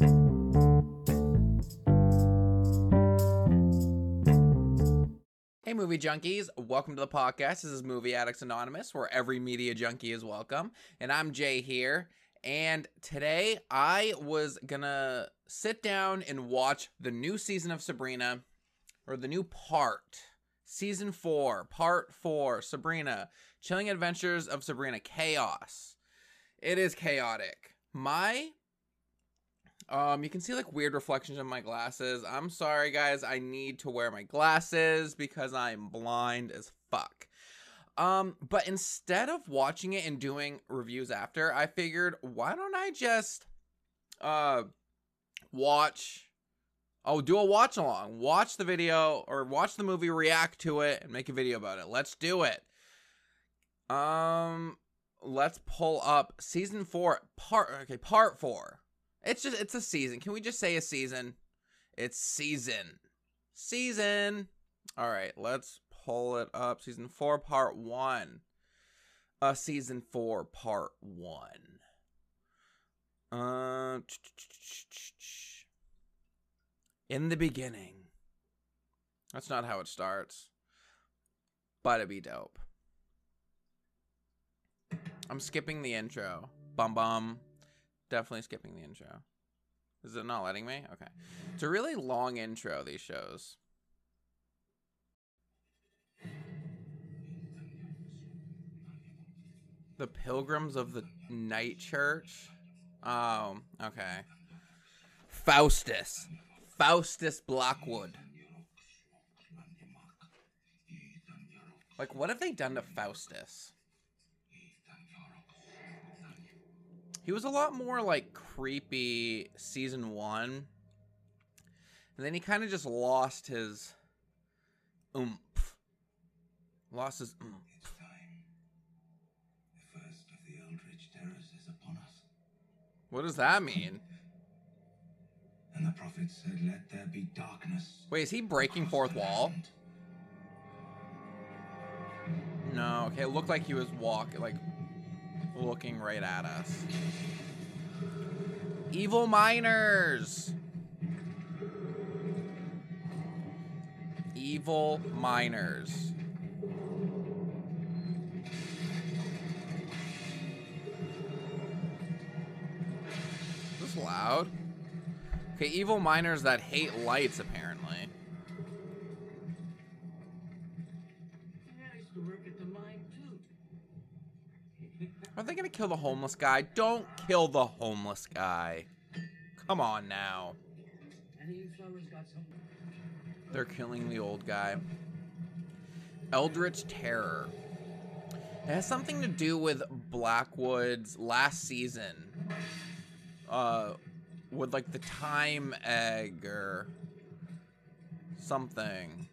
Hey, movie junkies, welcome to the podcast. This is Movie Addicts Anonymous, where every media junkie is welcome. And I'm Jay here. And today I was gonna sit down and watch the new season of Sabrina, or the new part, season four, part four, Sabrina, Chilling Adventures of Sabrina, Chaos. It is chaotic. My um, you can see like weird reflections in my glasses. I'm sorry, guys. I need to wear my glasses because I'm blind as fuck. Um, but instead of watching it and doing reviews after, I figured, why don't I just uh watch Oh, do a watch along. Watch the video or watch the movie, react to it, and make a video about it. Let's do it. Um, let's pull up season four, part okay, part four. It's just it's a season. Can we just say a season? It's season. Season. All right, let's pull it up. Season 4 part 1. Uh season 4 part 1. Uh In the beginning. That's not how it starts. But it'd be dope. I'm skipping the intro. Bum bum. Definitely skipping the intro. Is it not letting me? Okay. It's a really long intro, these shows. The Pilgrims of the Night Church? Oh, okay. Faustus. Faustus Blackwood. Like, what have they done to Faustus? He was a lot more like creepy season one. And then he kind of just lost his oomph. Lost his oomph. It's time. The first of the Eldritch terrors is upon us. What does that mean? And the prophet said, Let there be darkness. Wait, is he breaking fourth wall? land." No, okay, it looked like he was walking, like, looking right at us. Evil miners! Evil miners. Is this loud? Okay, evil miners that hate lights, apparently. Kill the homeless guy? Don't kill the homeless guy. Come on now. They're killing the old guy. Eldritch Terror. It has something to do with Blackwood's last season. Uh, with like the time egg or something.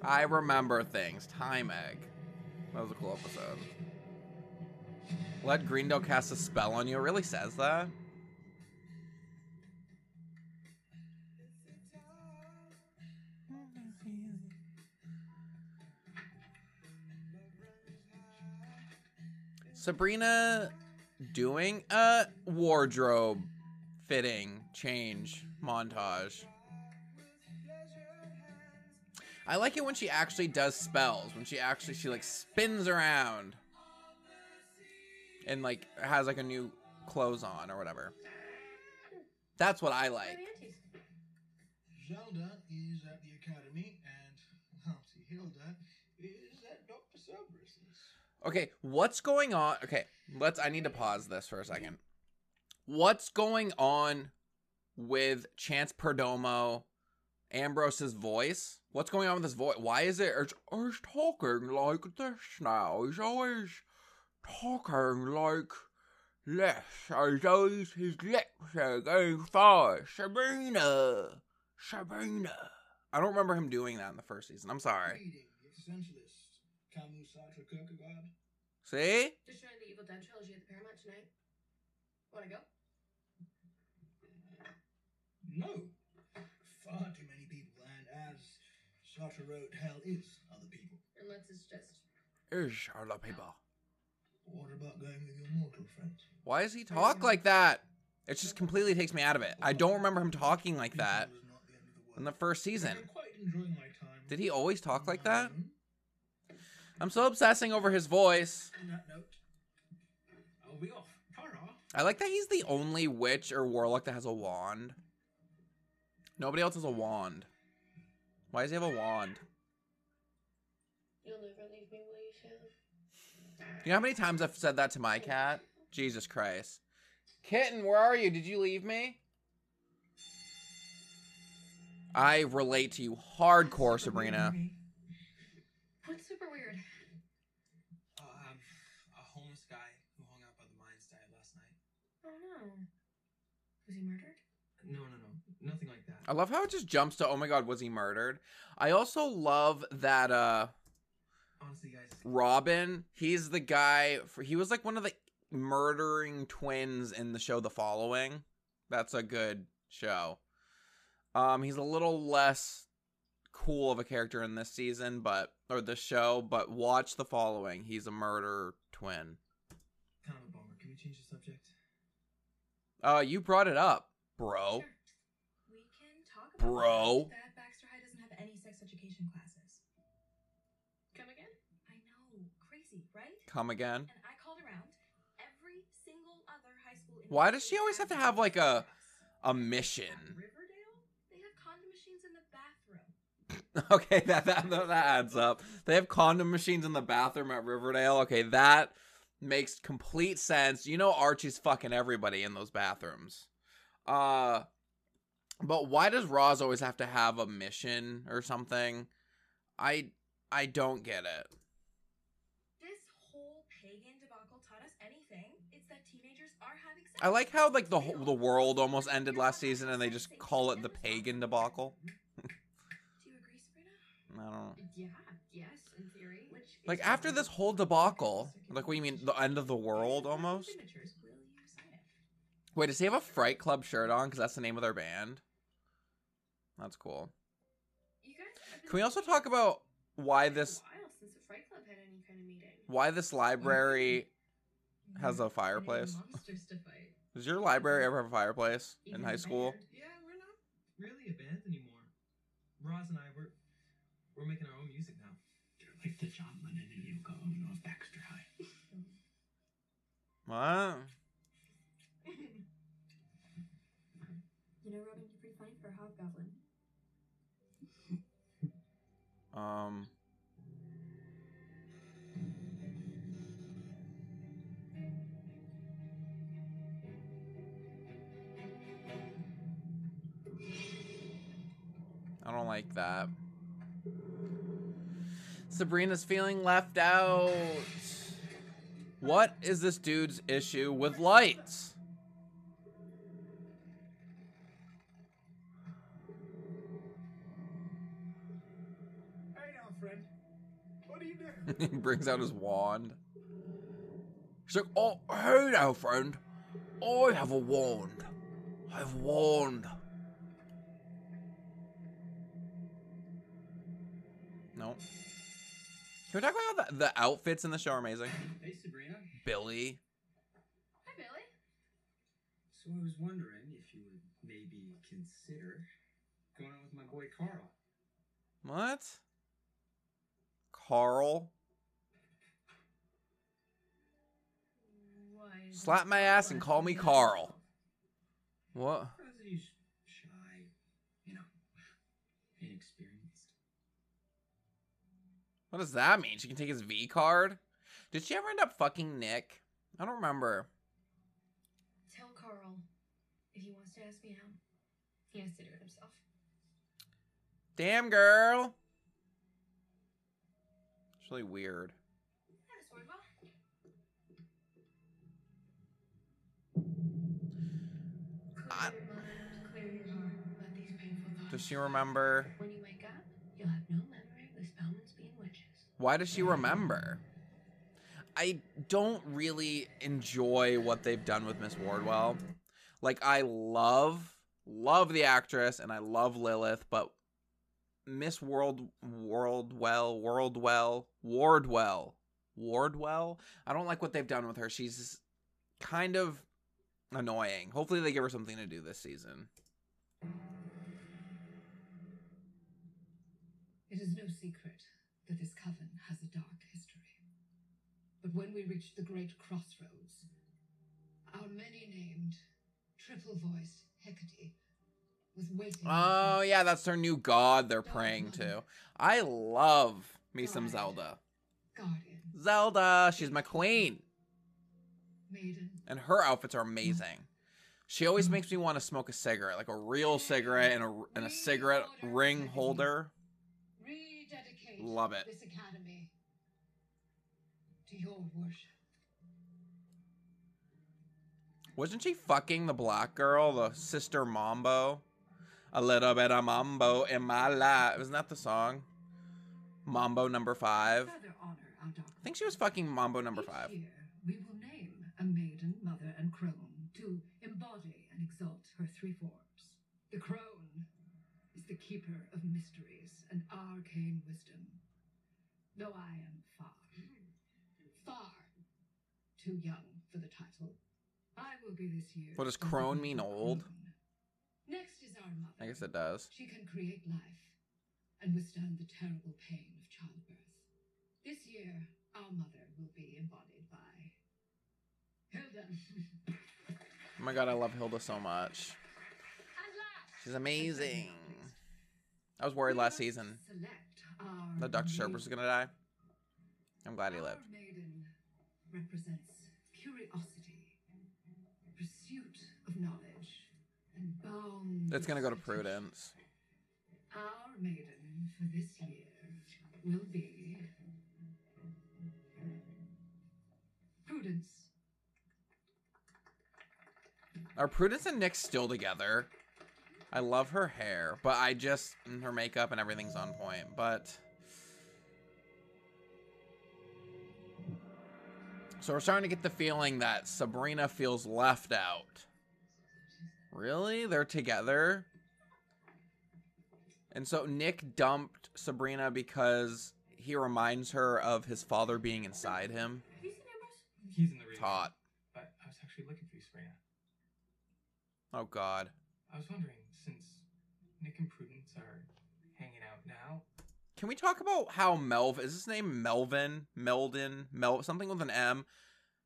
I remember things. Time egg. That was a cool episode. Let Greendale cast a spell on you. It really says that. Sabrina doing a wardrobe fitting change montage. I like it when she actually does spells, when she actually she like spins around and like has like a new clothes on or whatever. That's what I like. Zelda is at the academy, and Auntie Hilda is at Dr. Cerberus's. Okay, what's going on? Okay, let's. I need to pause this for a second. What's going on with Chance Perdomo, Ambrose's voice? What's going on with his voice? Why is it? It's, he's talking like this now. He's always talking like this. He's always his lips are going fast. Sabrina, Sabrina. I don't remember him doing that in the first season. I'm sorry. Reading the Existentialist, Camus, Sartre, Kierkegaard. See? Just showing the Evil Dead trilogy at the Paramount tonight. Wanna go? No. Far too many people, and as Sartre wrote, hell is other people. Unless it's just Is other people. What about going with your mortal friends? Why does he talk like that? It just completely takes me out of it. I don't remember him talking like that the end of the world. in the first season. I'm quite enjoying my time. Did he always talk like that? I'm so obsessing over his voice. On that note, I'll be off. Tara. I like that he's the only witch or warlock that has a wand. Nobody else has a wand. Why does he have a wand? You'll never leave me, will you, Sam? You know how many times I've said that to my cat? Jesus Christ. Kitten, where are you? Did you leave me? I relate to you hardcore, Sabrina. What's super weird? Um, a homeless guy who hung out by the mines died last night. Oh no. Was he murdered? No, no, no, nothing like that. I love how it just jumps to, oh my god, was he murdered? I also love that, uh, Honestly, guys, Robin, he's the guy, for, he was like one of the murdering twins in the show The Following. That's a good show. Um, he's a little less cool of a character in this season, but, or the show, but watch The Following. He's a murder twin. kind of a bummer. Can we change the subject? Uh, you brought it up, bro. Sure. We can talk about Bro. that school. In Why does she always have to have, like, a- A mission. At Riverdale, they have condom machines in the bathroom. Okay, that, that that that adds up. They have condom machines in the bathroom at Riverdale. Okay, that makes complete sense. You know Archie's fucking everybody in those bathrooms. Uh but why does Roz always have to have a mission or something? I I don't get it. This whole pagan debacle taught us anything. It's that teenagers are having sex. I like how like the whole, the world almost ended last season and they just call it the pagan debacle. Do you agree, Sabrina? I don't know. Yeah, yes, in theory. Which Like after this whole debacle, like what do you mean the end of the world almost? signatures. Will you sign it? Wait, does he have a Fright Club shirt on? Because that's the name of their band. That's cool. You guys, I've been Can we also talk about why this a while since the Fright Club had any kind of meeting. why this library has a Any fireplace? Monsters to fight. Does your library ever have a fireplace in Even high a school? band. Yeah, we're not really a band anymore. Roz and I, we're we're making our own music now. You're like the John Lennon and Yoko Ono of Baxter High. What? You know, Robin, you're pretty funny for a hobgoblin. Um. I don't like that. Sabrina's feeling left out. What is this dude's issue with lights? Hey now, friend. What do you do? he brings out his wand. He's like, Oh, hey now, friend. I have a wand. I have a wand. No. Can we talk about how the, the outfits in the show are amazing? Hey, Sabrina. Billy. Hi, Billy. So I was wondering if you would maybe consider going out with my boy Carl. What? Carl? Why? Slap my ass and call me? Carl. What? Because he's shy, you know, inexperienced. What does that mean? She can take his V card? Did she ever end up fucking Nick? I don't remember. Tell Carl if he wants to ask me out, he has to do it himself. Damn girl. It's really weird. Had a sword well. I- Clear your mind, clear your heart, let these painful thoughts. Does she remember? When you wake up, you'll have no memory of the Spellmans being witches. Why does she remember? I don't really enjoy what they've done with Miss Wardwell. Like I love love the actress and I love Lilith, but Miss World Worldwell, Worldwell, Wardwell, Wardwell. I don't like what they've done with her. She's kind of annoying. Hopefully they give her something to do this season. It is no secret that this coven has a dark history. But when we reached the great crossroads, our many-named, triple-voiced Hecate was waiting. Oh yeah, that's their new god they're praying to. I love me some Zelda. Guardian, Zelda, she's my queen. maiden, And her outfits are amazing. She always mm. makes me want to smoke a cigarette, like a real cigarette and a and a cigarette ring holder. Love it. this academy to your worship. Wasn't she fucking the black girl, the sister Mambo? A little bit of Mambo in my life. Isn't that the song? Mambo number five. Further honor our dark I think she was fucking Mambo number Each five. year, we will name a maiden, mother, and crone to embody and exalt her three forms. The crone is the keeper of mysteries and arcane wisdom. Though I am far, far too young for the title, I will be this year. What does crone mean, old? Next is our mother. I guess it does. She can create life and withstand the terrible pain of childbirth. This year, our mother will be embodied by Hilda. Oh my god, I love Hilda so much. She's amazing. I was worried last season select that Dr. Sherp was gonna die. I'm glad he Our lived. maiden represents curiosity, pursuit of knowledge, and bound. It's gonna go to Prudence. Our maiden for this year will be Prudence. Are Prudence and Nick still together? I love her hair, but I just her makeup and everything's on point. But so we're starting to get the feeling that Sabrina feels left out. Really? They're together? And so Nick dumped Sabrina because he reminds her of his father being inside him. Have you seen Ambrose? He's in the room. reading. But I was actually looking for you, Sabrina. Oh god. I was wondering, since Nick and Prudence are hanging out now, Can we talk about how Melv is his name Melvin? Meldon? Mel something with an M.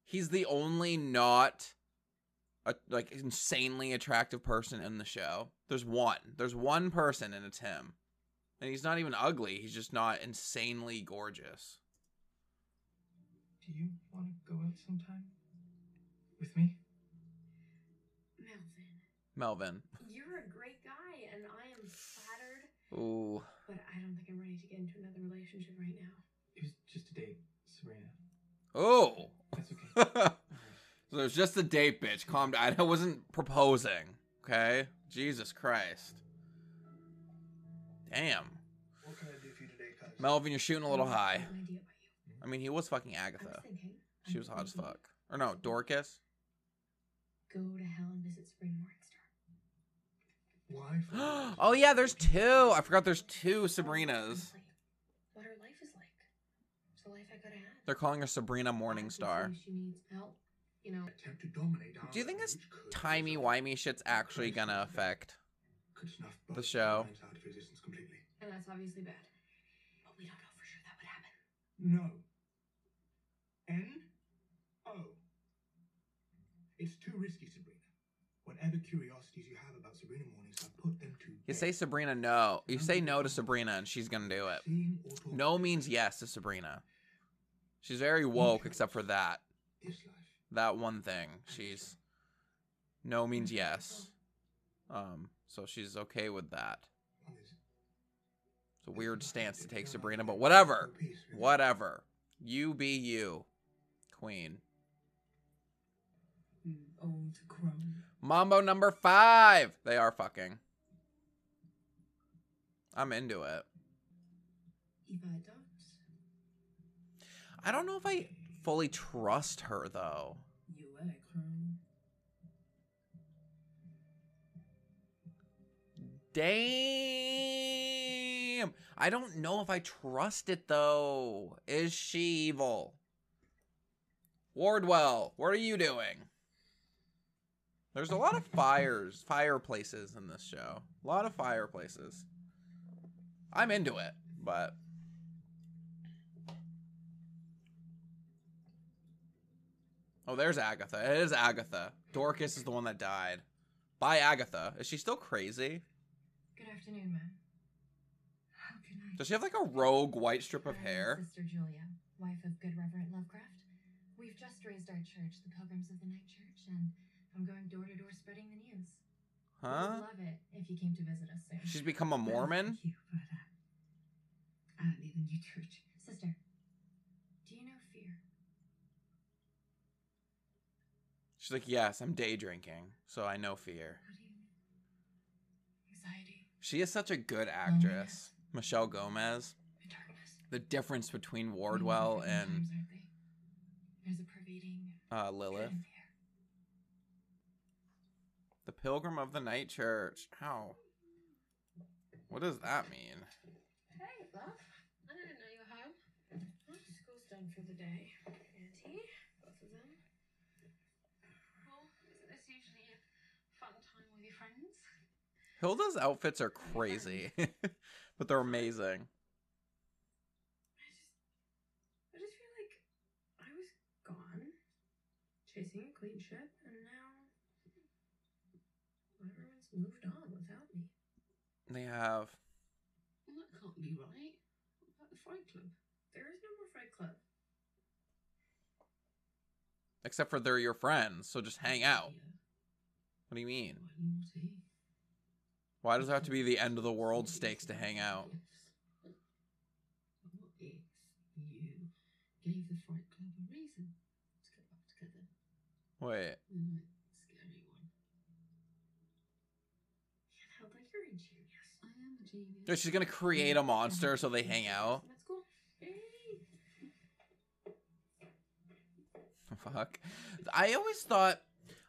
He's the only not a, like insanely attractive person in the show. There's one. There's one person and it's him. And he's not even ugly. He's just not insanely gorgeous. do you want to go out sometime with me? Melvin, Melvin. you're a great guy, and I am flattered, Ooh. But I don't think I'm ready to get into another relationship right now. It was just a date, Sabrina. Oh. That's okay. so it was just a date, bitch. Calm down. I wasn't proposing. Okay? Jesus Christ. Damn. What can I do for you today, cuz? Melvin, you're shooting a little high. an idea about you. I mean, he was fucking Agatha. was thinking. She I'm was hot as fuck. Or no, Dorcas. Go to hell and visit Sabrina Morningstar. Why? for- oh yeah, there's two. I forgot there's two Sabrinas. What her life is like. It's the life I could have. They're calling her Sabrina Morningstar. Obviously, She needs help. You know, to dominate Do you think this language could timey wimey shit's actually gonna affect? could snuff the show? out of existence completely? and that's obviously bad. But we don't know for sure that would happen. No. N O. It's too risky, Sabrina. Whatever curiosities you have about Sabrina Morningstar, put them to You say Sabrina no. You say no to Sabrina and she's gonna do it. Seeing or talking No means yes to Sabrina. She's very woke except for that. That one thing. She's no means yes. Um, so she's okay with that. It's a weird stance to take, Sabrina, but whatever. Whatever. You be you, Queen. Old crone. Mambo number five. They are fucking. I'm into it. I don't, know if I fully trust her though. you are a crone. Damn. I don't know if I trust it though. Is she evil? Wardwell, what are you doing? There's a lot of fires, fireplaces in this show. A lot of fireplaces. I'm into it, but Oh, there's Agatha. It is Agatha. Dorcas is the one that died. By Agatha. Is she still crazy? Good afternoon, ma'am. How can I? Does she have like a rogue white strip of hair? Sister Julia, wife of good Reverend Lovecraft. We've just raised our church, the Pilgrims of the Night Church, and I'm going door to door spreading the news. Huh? love it if you came to visit us soon. She's become a Mormon? Thank you for that. Early the new church. Sister, do you know fear? She's like, yes, I'm day drinking, so I know fear. What do you mean? Anxiety She is such a good actress. Michelle Gomez. The difference between Wardwell and times, aren't they? There's a pervading uh, Lilith. The Pilgrim of the Night Church. How? What does that mean? Hey, love. I didn't know you were home. Well, school's done for the day. Auntie, both of them. Well, isn't this usually a fun time with your friends? Hilda's outfits are crazy, but they're amazing. I just, I just feel like I was gone, chasing a clean ship, and now moved on without me. They have. Well, that can't be right. What about the Fright Club? There is no more Fright Club. Except for they're your friends, so just hang out. Yeah, What do you mean? Why does it have to be the end of the world stakes to hang out? What if you gave the Fright Club a reason to get back together? Wait. Mm, scary one. Yeah, held like you're a genius. I am a genius. No, She's gonna create a monster so they hang out. That's cool. Fuck. I always thought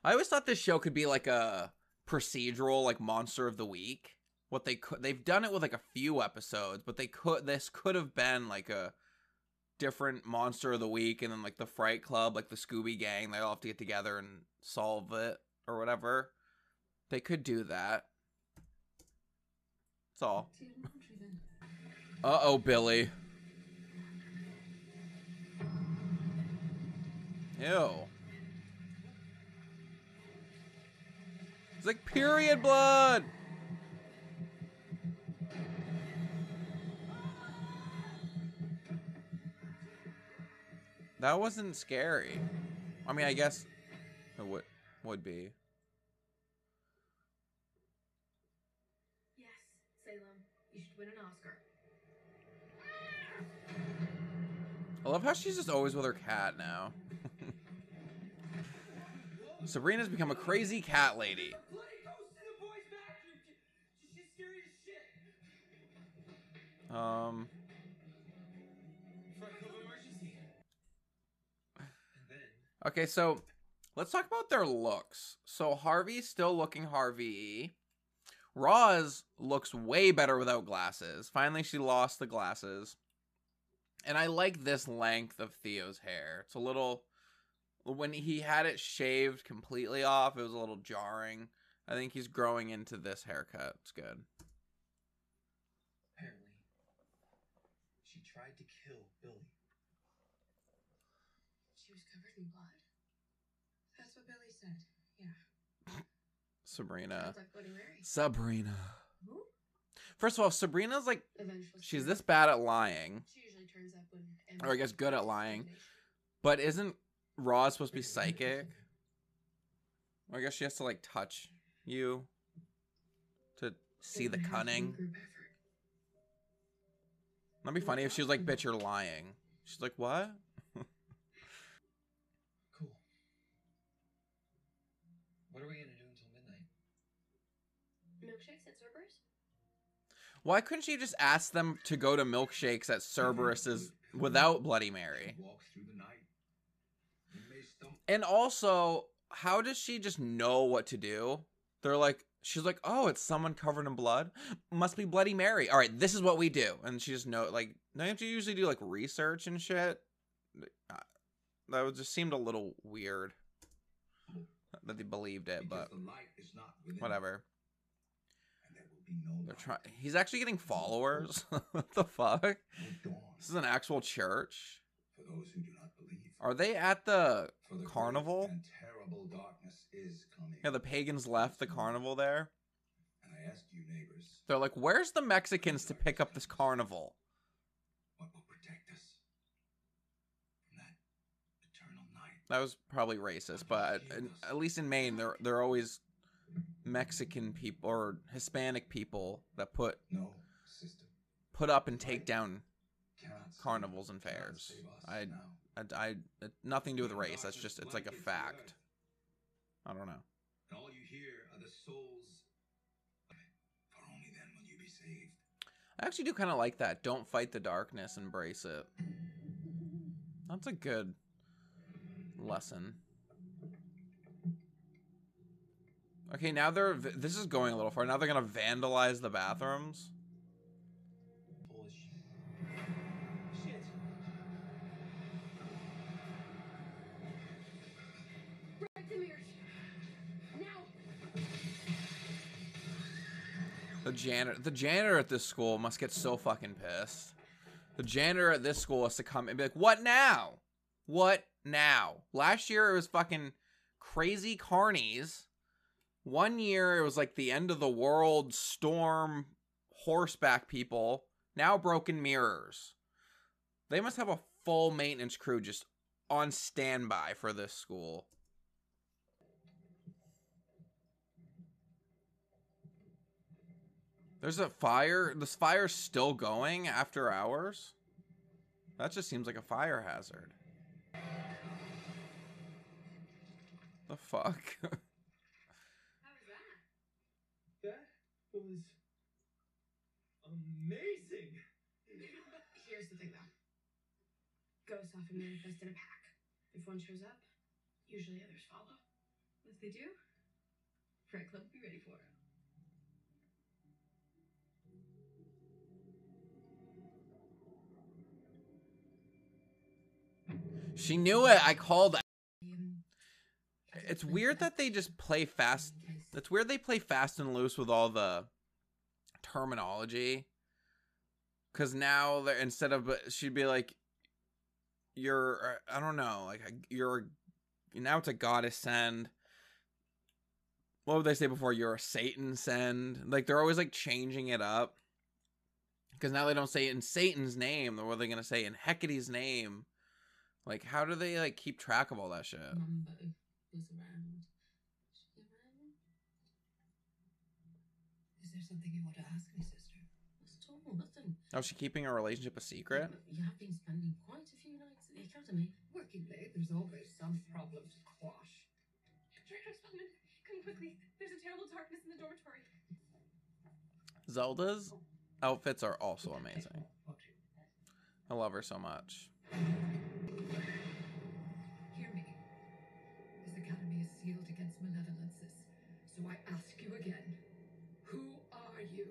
I always thought this show could be like a procedural like monster of the week. What they could they've done it with like a few episodes, but they could this could have been like a different monster of the week and then like the Fright Club, like the Scooby Gang, they all have to get together and solve it or whatever. They could do that. That's all. Do your laundry then. Uh oh, Billy. Ew. It's like period blood. That wasn't scary. I mean, I guess it would would be. I love how she's just always with her cat now. Sabrina's become a crazy cat lady. Um, okay, so let's talk about their looks. So Harvey's still looking Harvey. Roz looks way better without glasses. Finally, she lost the glasses. And I like this length of Theo's hair. It's a little. When he had it shaved completely off, it was a little jarring. I think he's growing into this haircut. It's good. apparently she tried to kill Billy. She was covered in blood. That's what Billy said. Yeah. Sabrina. Like Bloody Mary. Sabrina. Who? First of all, Sabrina's like Eventually. she's this bad at lying, She usually turns up when. or I guess good at lying. But isn't Roz supposed to be psychic? Or I guess she has to like touch you to see the cunning. That'd be funny if she was like, "Bitch, you're lying." She's like, "What?" Cool. What are we gonna do until midnight? Milkshakes at Cerberus? Why couldn't she just ask them to go to milkshakes at Cerberus's without Bloody Mary? Walk through the night. You may stumble. And also, how does she just know what to do? They're like, she's like, oh, it's someone covered in blood. Must be Bloody Mary. All right, this is what we do. And she just know, like, don't you usually do like research and shit? Uh, That would just seemed a little weird. that they believed it, but the light is not within. whatever. And there will be no They're trying. He's actually getting followers. what the fuck? This is an actual church. for those who do not believe. Are they at the? The carnival? and terrible darkness is coming. Yeah, the pagans left the carnival there. And I ask you, neighbors, They're like, "Where's the Mexicans to pick up this carnival?" what will protect us from that eternal night? That was probably racist, but at, least in Maine, there are always Mexican people or Hispanic people that put No, put up and take down carnivals and fairs. I- I, I nothing to do with race. That's just it's like a fact. I don't know. And all you hear are the souls. For only then will you be saved. I actually do kind of like that. Don't fight the darkness, embrace it. That's a good lesson. Okay, now they're this is going a little far. Now they're gonna vandalize the bathrooms. The janitor, the janitor at this school must get so fucking pissed. The janitor at this school has to come and be like, "What now? What now?" Last year it was fucking crazy carnies. One year it was like the end of the world, storm, horseback people. Now broken mirrors. They must have a full maintenance crew just on standby for this school. There's a fire. This fire's still going after hours? That just seems like a fire hazard. The fuck? How was that? That was amazing. Here's the thing though. Ghosts often manifest in a pack. If one shows up, usually others follow. If they do, Fright Club will be ready for it. she knew it. I called. It's weird that they just play fast. That's weird they play fast and loose with all the terminology. Cause now they're instead of she'd be like, "You're uh, I don't know like you're now it's a goddess send." What would they say before? You're a Satan send. Like they're always like changing it up. Because now they don't say in Satan's name. What are they gonna say in Hecate's name? Like how do they like keep track of all that shit? Was around. Was she around? Is there something you want to ask me, sister? Not at all, nothing. Oh, she keeping her relationship a secret? You have been spending quite a few nights at the academy. Working late, there's always some problem to quash. Director Spellman, come quickly. There's a terrible darkness in the dormitory. Zelda's outfits are also amazing. I love her so much. So I ask you again, who are you?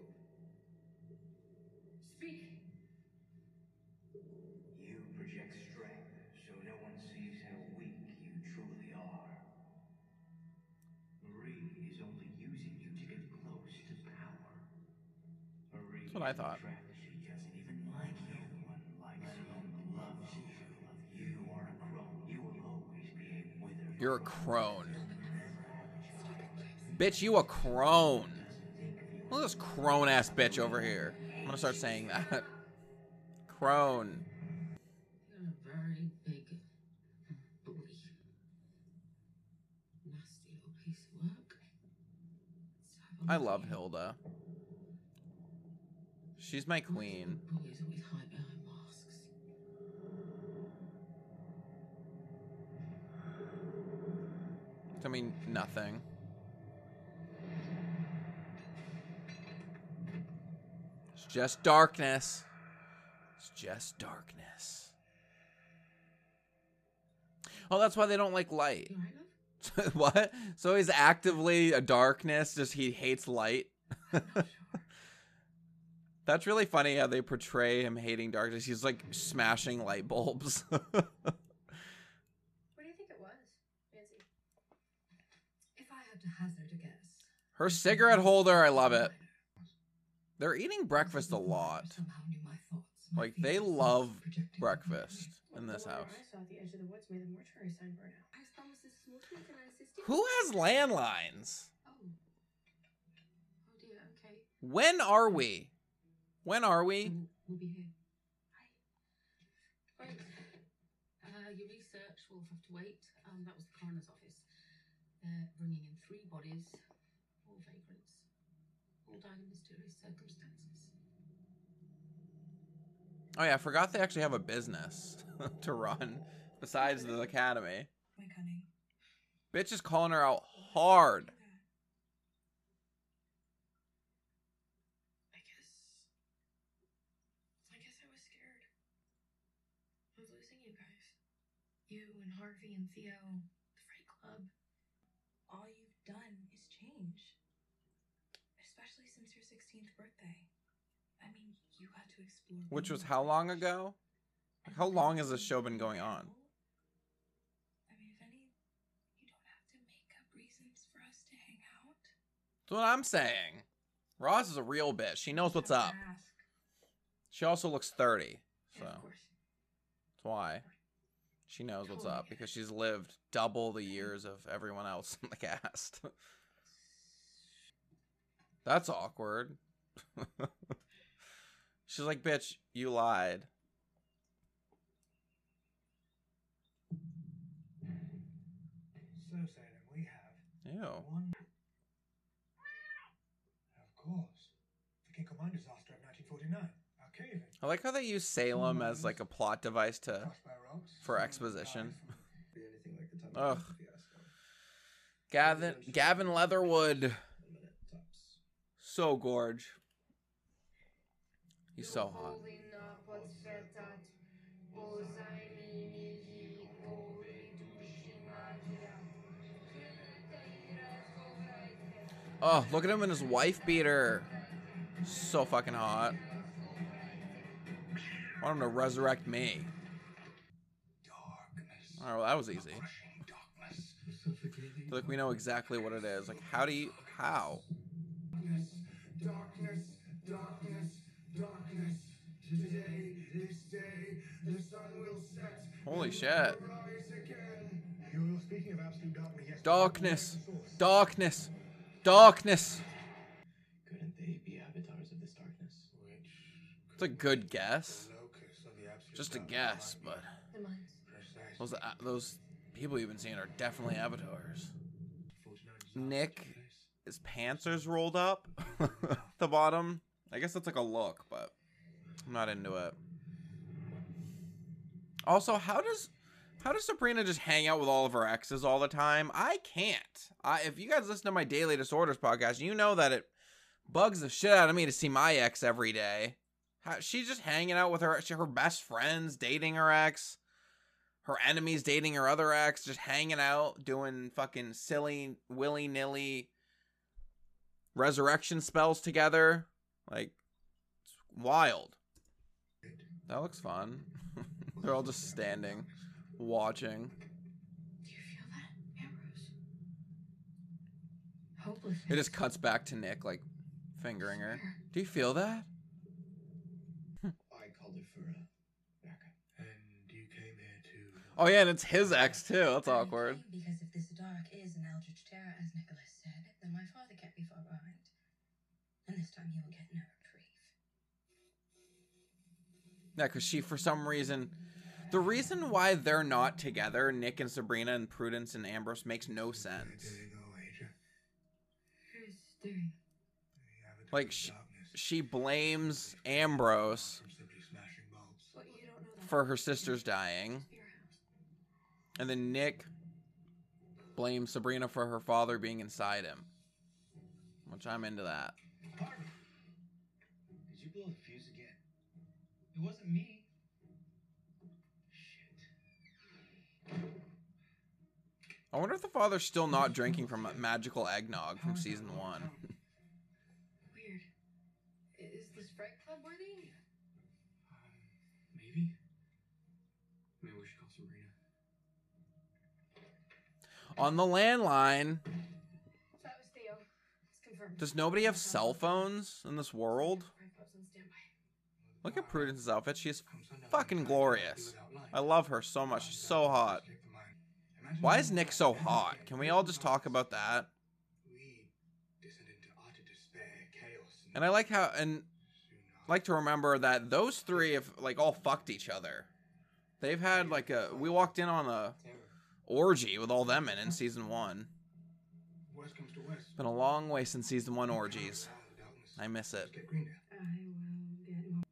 Speak. You project strength, so no one sees how weak you truly are. Marie is only using you to get close to power. Marie That's what I thought. She doesn't even like you. No one likes you, loves you. You are a crone. You will always be a withered. You're a crone. Bitch, you a crone. Look at this crone ass bitch over here. I'm gonna start saying that. crone. I love. Hilda. She's my queen. I mean, nothing. It's just darkness. It's just darkness. Oh, that's why they don't like light. You alright, love? what? So he's actively a darkness, just he hates light. Sure. That's really funny how they portray him hating darkness. He's like smashing light bulbs. What do you think it was, Nancy? If I had to hazard a guess. Her cigarette holder, I love it. They're eating breakfast a lot. somehow knew my thoughts, my Like they love breakfast in this house. I saw at the edge of the woods made the mortuary sign burn out. I promise this small tweak and I assist you. Who has landlines? Oh. Oh. When are we? When are we? We'll, we'll be here. Right. Uh, your research will have to wait. Um, that was the coroner's office. They're bringing in three bodies, died in mysterious circumstances. Oh yeah, I forgot they actually have a business to run besides the academy. Bitch is calling her out hard. I guess. I guess I was scared. of losing you guys. You and Harvey and Theo, the Fright Club. All you've done is change. Especially since your 16th birthday. I mean, you got to explore. Which was how long ago? How long has this show been going on? I mean, if any, you don't have to make up reasons for us to hang out. That's what I'm saying. Roz is a real bitch. She knows what's up. She also looks 30. So that's why. She knows what's up because she's lived double the years of everyone else in the cast. That's awkward. she's like, bitch, you lied. So, Salem, we have Ew. one. Of course. The Kinkelman disaster of 1949. Our cave I like how they use Salem as like a plot device to. rocks. for exposition. died from- Be anything like the time Ugh. Gavin Gavin Leatherwood, A minute tops. So gorge. He's so hot. Oh, look at him and his wife beater. So fucking hot. I want him to resurrect me. Alright, well, that was easy. Like we know exactly what it is. Like, how do you. How? Darkness, darkness, darkness, darkness. Today, this day, the sun will set. Holy shit. You're speaking of absolute darkness. Darkness. What's the source? Darkness. Darkness. Couldn't they be avatars of this darkness? Which It's a good guess. the locus of the absolute Just a guess, but The mines. be. Precisely. those those people you've been seeing are definitely avatars. Nick. His pants are rolled up the bottom. I guess that's like a look, but I'm not into it. Also, how does how does Sabrina just hang out with all of her exes all the time? I can't. I if you guys listen to my Daily Disorders podcast, you know that it bugs the shit out of me to see my ex every day. How, she's just hanging out with her her best friends, dating her ex, her enemies dating her other ex, just hanging out, doing fucking silly willy nilly resurrection spells together. Like, it's wild. That looks fun. They're all just standing, watching. Do you feel that, Ambrose? Hopeless. It just cuts back to Nick, like, fingering her. Do you feel that? I called her for a backup. And you came here to. Oh, yeah, and it's his ex, too. That's awkward. Because if this dark is an eldritch terror, as Nicholas said, then my father can't be far behind. And this time he will get no reprieve. Yeah, because she, for some reason, the reason why they're not together, Nick and Sabrina and Prudence and Ambrose, makes no sense. Doing all Asia. Who's doing? The avatar Like, of sh- darkness. She blames Ambrose From simply smashing bulbs. What you don't know that. for her sister's dying, and then Nick blames Sabrina for her father being inside him. Which I'm into that. Harvey! Did you blow the fuse again? It wasn't me. Shit. I wonder if the father's still not drinking from magical eggnog from season one. Weird. Is this Fright Club worthy? Um, maybe. Maybe we should call Sabrina. On the landline, That was Theo. It's confirmed. Does nobody have cell phones in this world? Five pups on standby. Look at Prudence's outfit. She's fucking glorious. I love her so much. She's so hot. Why is Nick so hot? Can we all just talk about that? And I like how and like to remember that those three have like all fucked each other. They've had like a we walked in on a orgy with all them in in season one. Been a long way since season one orgies. I miss it. Let's get Greendale. I will get more.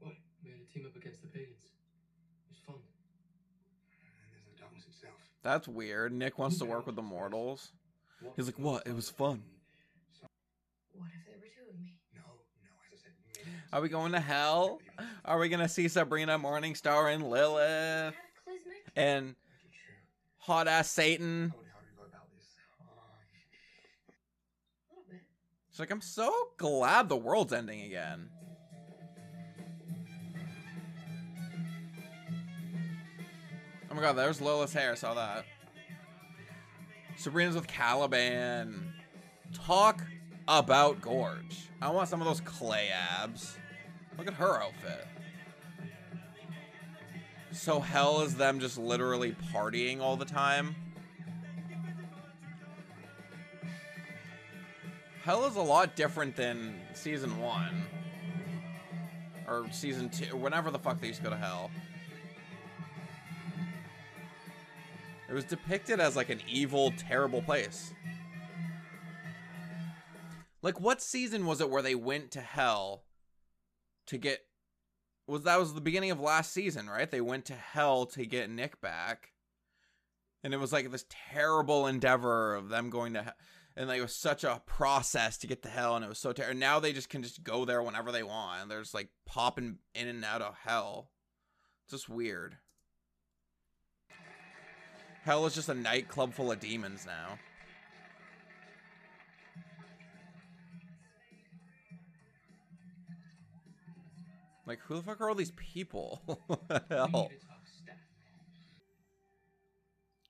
What? We had a team up against the pagans. It was fun. And there's the darkness itself. That's weird. Nick wants to work with the mortals. What? He's like, what? It was fun. What if there were two of me? No, no, as I said, millions. Are we going to hell? Are we gonna see Sabrina, Morningstar, and Lilith, and hot ass Satan? How would, how would you go about this? A little bit. She's like, I'm so glad the world's ending again. My god, there's Lilith's hair. I saw that. Sabrina's with Caliban. Talk about Gorge. I want some of those clay abs. Look at her outfit. So hell is them just literally partying all the time. Hell is a lot different than season one. Or season two, whenever the fuck they used to go to hell. Was depicted as like an evil, terrible place. Like what season was it where they went to hell to get was that was the beginning of last season, right? They went to hell to get Nick back. And it was like this terrible endeavor of them going to hell. And like, it was such a process to get to hell, and it was so terrible. Now they just can just go there whenever they want. And they're just like popping in and out of hell. It's just weird. Hell is just a nightclub full of demons now. Like, who the fuck are all these people? What the We hell? need to talk staff.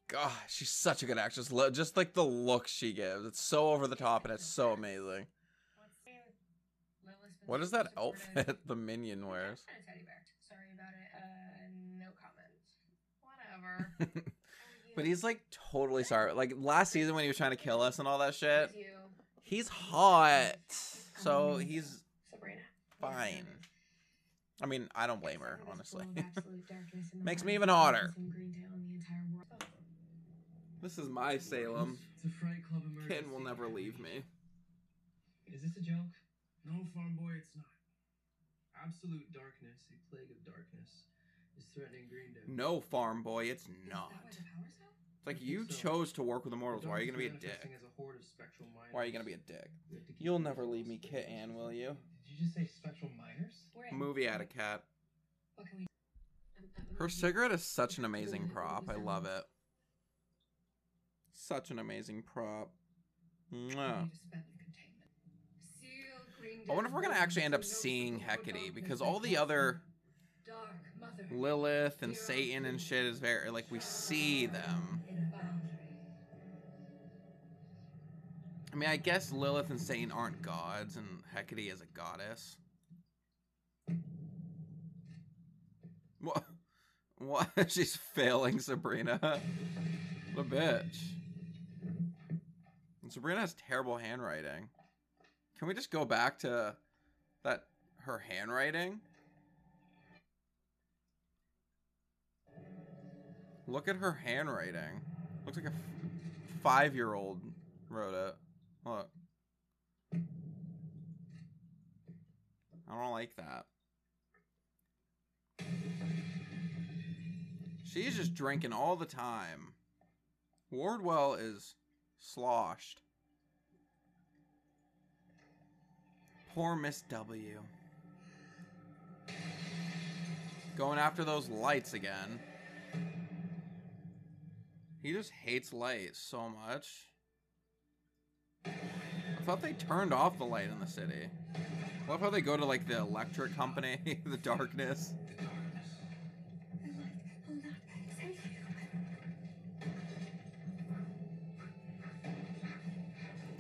God, she's such a good actress. Lo- Just like the look she gives. It's so over the top and it's so amazing. What is that outfit the minion wears? Kind of teddy bear. Sorry about it. Uh, no comment. Whatever. But he's like totally sorry. Like last season when he was trying to kill us and all that shit, he's hot. So mm-hmm. he's fine. I mean, I don't blame her, honestly. Full of absolute darkness in the Makes me even of hotter. in Greendale and the entire world. This is my Salem. It's a Fright Club emergency. Ken will never leave me. Is this a joke? No, farm boy, it's not. Absolute darkness, a plague of darkness, is threatening Greendale. No, farm boy, it's Is not. that why the power's? It's like you so. chose to work with the The mortals. Why are you gonna be a dick? as a horde of spectral miners. Why are you gonna be a dick? We have to keep You'll never leave me, Kit Ann, will you? Did you just say spectral miners? We're. Movie at a cat. We Her cigarette is such an amazing prop. I love it. Such an amazing prop. Mwah. need to spend containment. Seal Greendale I wonder if we're gonna actually end up seeing physical Hecate because all the other. Dark Mother. Lilith and Satan and shit is very like we see them. in a boundary. I mean, I guess Lilith and Satan aren't gods, and Hecate is a goddess. What? What? She's failing Sabrina. The bitch. And Sabrina has terrible handwriting. Can we just go back to that her handwriting? Look at her handwriting. Looks like a five-year-old wrote it. Look. I don't like that. She's just drinking all the time. Wardwell is sloshed. Poor Miss W. Going after those lights again. He just hates light so much. I thought they turned off the light in the city. I love how they go to like the electric company, the darkness.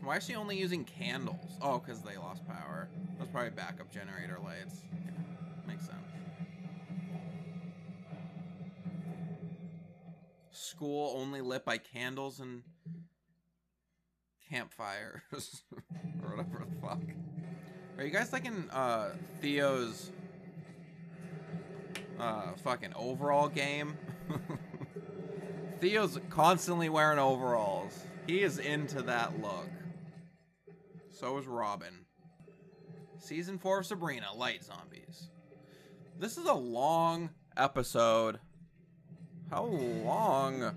Why is she only using candles? Oh, because they lost power. That's probably backup generator lights. School only lit by candles and campfires. or whatever the fuck. Are you guys liking uh, Theo's uh, fucking overall game? Theo's constantly wearing overalls. He is into that look. So is Robin. Season 4 of Sabrina, Light Zombies. This is a long episode. How long?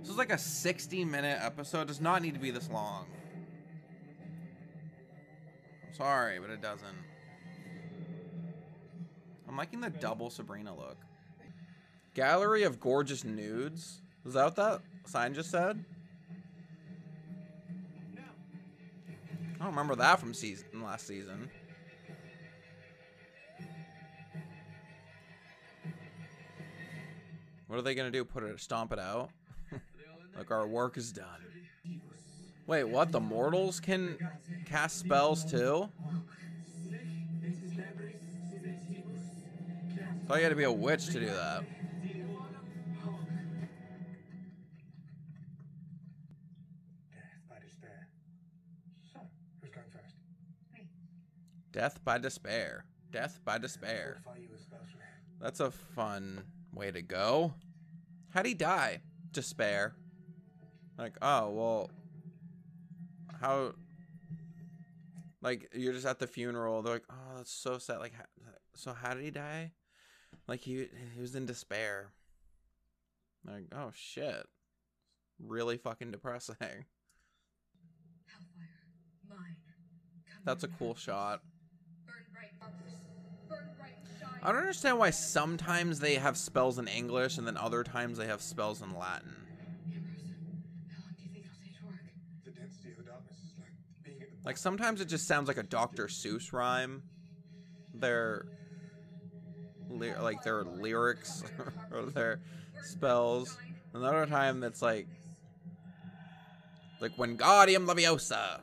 This is like a 60 minute episode. Does not need to be this long. I'm sorry, but it doesn't. I'm liking the double Sabrina look. Gallery of gorgeous nudes. Is that what that sign just said? I don't remember that from season last season. What are they gonna do? Put it, stomp it out? like our work is done. Wait, what? The mortals can cast spells too? Thought you had to be a witch to do that. Death by despair. Death by despair. That's a fun way to go. How'd he die? Despair. Like, oh, well, how, like, you're just at the funeral. They're like, oh, that's so sad. Like, so how did he die? Like, he, he was in despair. Like, oh, shit. Really fucking depressing. Hellfire. Mine. That's a cool shot. I don't understand why sometimes they have spells in English and then other times they have spells in Latin. Ambrose, how long do you think it'll take to work? The density of the darkness is like being at the Like sometimes it just sounds like a Dr. Seuss rhyme. Their like their lyrics or their spells. Another time that's like like Wingardium Leviosa.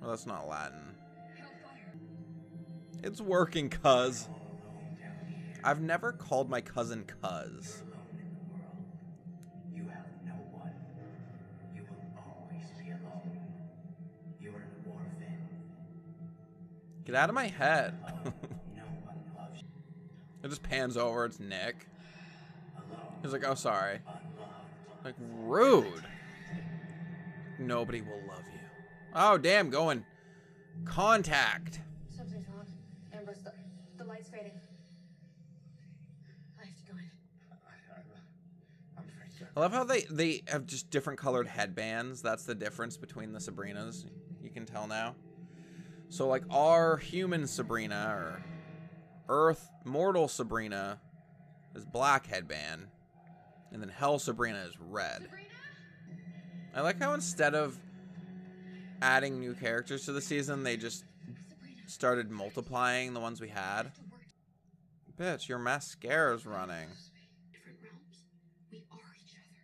Well, that's not Latin. It's working, cuz. I've never called my cousin cuz. You have no one. You will always be alone. You're an orphan. Get out of my head. Oh, no one loves you. it just pans over. It's Nick. Alone. He's like, oh, sorry. Unloved. Like, rude. Nobody will love you. Oh, damn, going. Contact. Something's wrong. Ambrose, the, the light's fading. I have to go in. I, I'm, uh, I'm afraid so. I love how they, they have just different colored headbands. That's the difference between the Sabrinas. You can tell now. So, like, our human Sabrina, or Earth mortal Sabrina, is black headband. And then Hell Sabrina is red. I like how instead of adding new characters to the season, they just started multiplying the ones we had. Bitch, your mascara's running. Different realms. We are each other.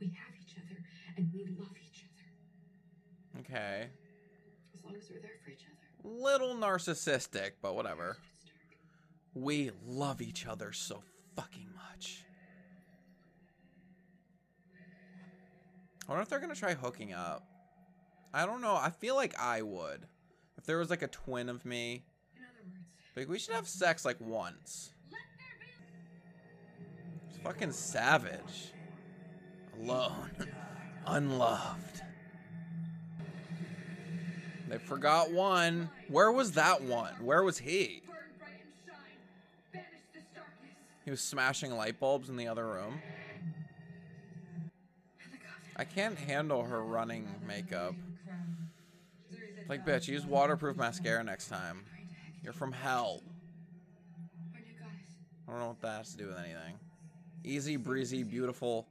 We have each other, and we love each other. Okay. As long as we're there for each other. Little narcissistic, but whatever. We love each other so fucking much. I wonder if they're gonna try hooking up. I don't know. I feel like I would. If there was like a twin of me. In other words, Like, we should have sex like once. It's fucking savage. Alone. Unloved. They forgot one. Where was that one? Where was he? He was smashing light bulbs in the other room. I can't handle her running makeup. Like, bitch, use waterproof mascara next time. You're from hell. I don't know what that has to do with anything. Easy breezy, beautiful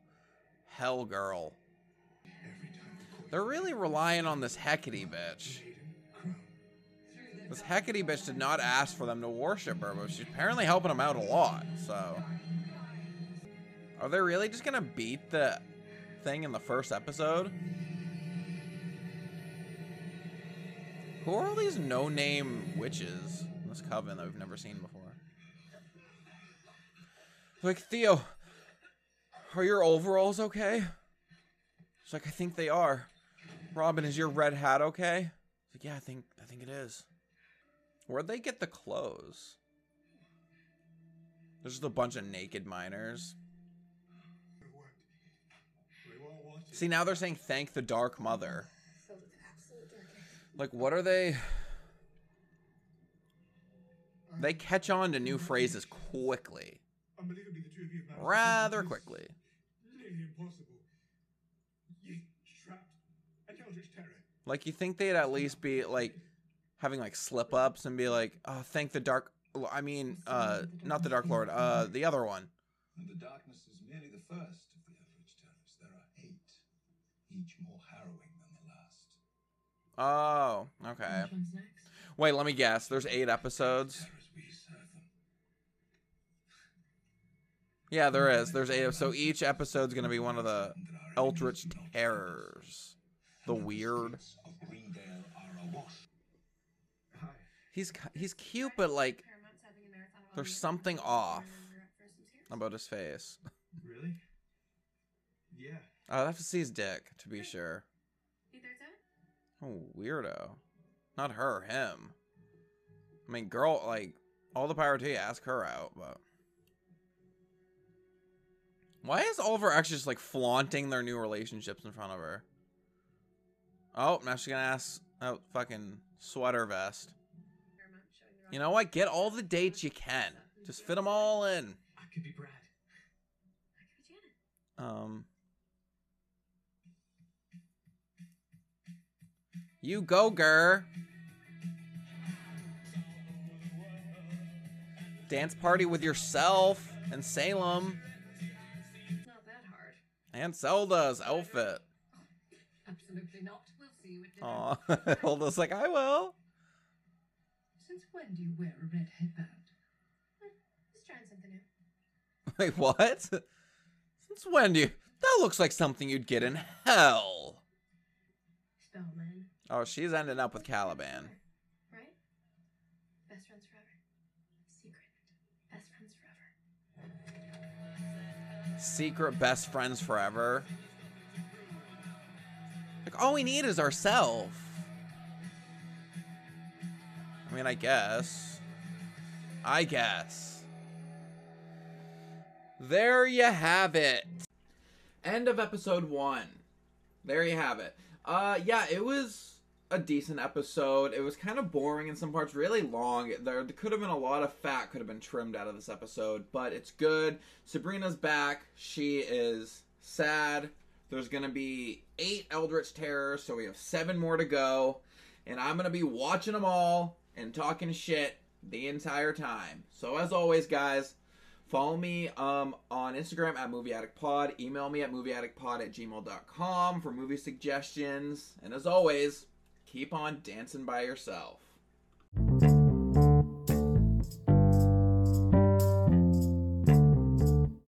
hell girl. They're really relying on this Hecate bitch. This Hecate bitch did not ask for them to worship her, but she's apparently helping them out a lot, so. Are they really just gonna beat the thing in the first episode? Who are all these no-name witches in this coven that we've never seen before? Like Theo, are your overalls okay? She's like, I think they are. Robin, is your red hat okay? Like, yeah, I think I think it is. Where'd they get the clothes? There's just a bunch of naked miners. See, now they're saying thank the Dark Mother. Like, what are they? They catch on to new phrases quickly. Rather quickly. Like, you think they'd at least be, like, having, like, slip ups and be like, oh, thank the Dark. I mean, uh, not the Dark Lord, uh, the other one. And the darkness is merely the first of the Eldritch Terrors. There are eight, each more harrowing than the last. Oh, okay. Which one's next? Wait, let me guess. There's eight episodes. Terrors we serve them. Yeah, there is. There's eight. So each episode's gonna be one of the And Eldritch Terrors. The weird. streets of Greendale are awash. Hi. He's he's cute, but like Paramount's having a marathon of there's something off Remember at first I'm serious? about his face. Really? Yeah. I'd have to see his dick to be sure. Be there, Dad? Oh, weirdo. Not her, him. I mean, girl, like all the power to you. Ask her out, but why is all of her exes just like flaunting their new relationships in front of her? Oh, now she's gonna ask. Oh, fucking sweater vest. Paramount showing the You know what? Get all the dates you can. Just fit them all in. I could be Brad. I could be Janet. Um. You go, Gur. Dance party with yourself and Salem It's not that hard. and Zelda's outfit. Absolutely not. We'll see you at dinner. Aw, Hilda's like, I will. Since when do you wear a red headband? Hmm, just trying something new. Wait, what? Since when do you? That looks like something you'd get in hell. Spellman. Oh, she's ending up with Caliban. Right? Best friends forever. Secret. Best friends forever. secret best friends forever. Like all we need is ourself. I mean, I guess. I guess. There you have it. End of episode 1. There you have it. Uh yeah, it was a decent episode. It was kind of boring in some parts, really long. There could have been a lot of fat could have been trimmed out of this episode, but it's good. Sabrina's back. She is sad. There's going to be 8 Eldritch Terrors, so we have 7 more to go, and I'm going to be watching them all and talking shit the entire time. So as always, guys, Follow me um, on Instagram at Movie Addict Pod. Email me at movieaddictpod at gmail.com for movie suggestions. And as always, keep on dancing by yourself.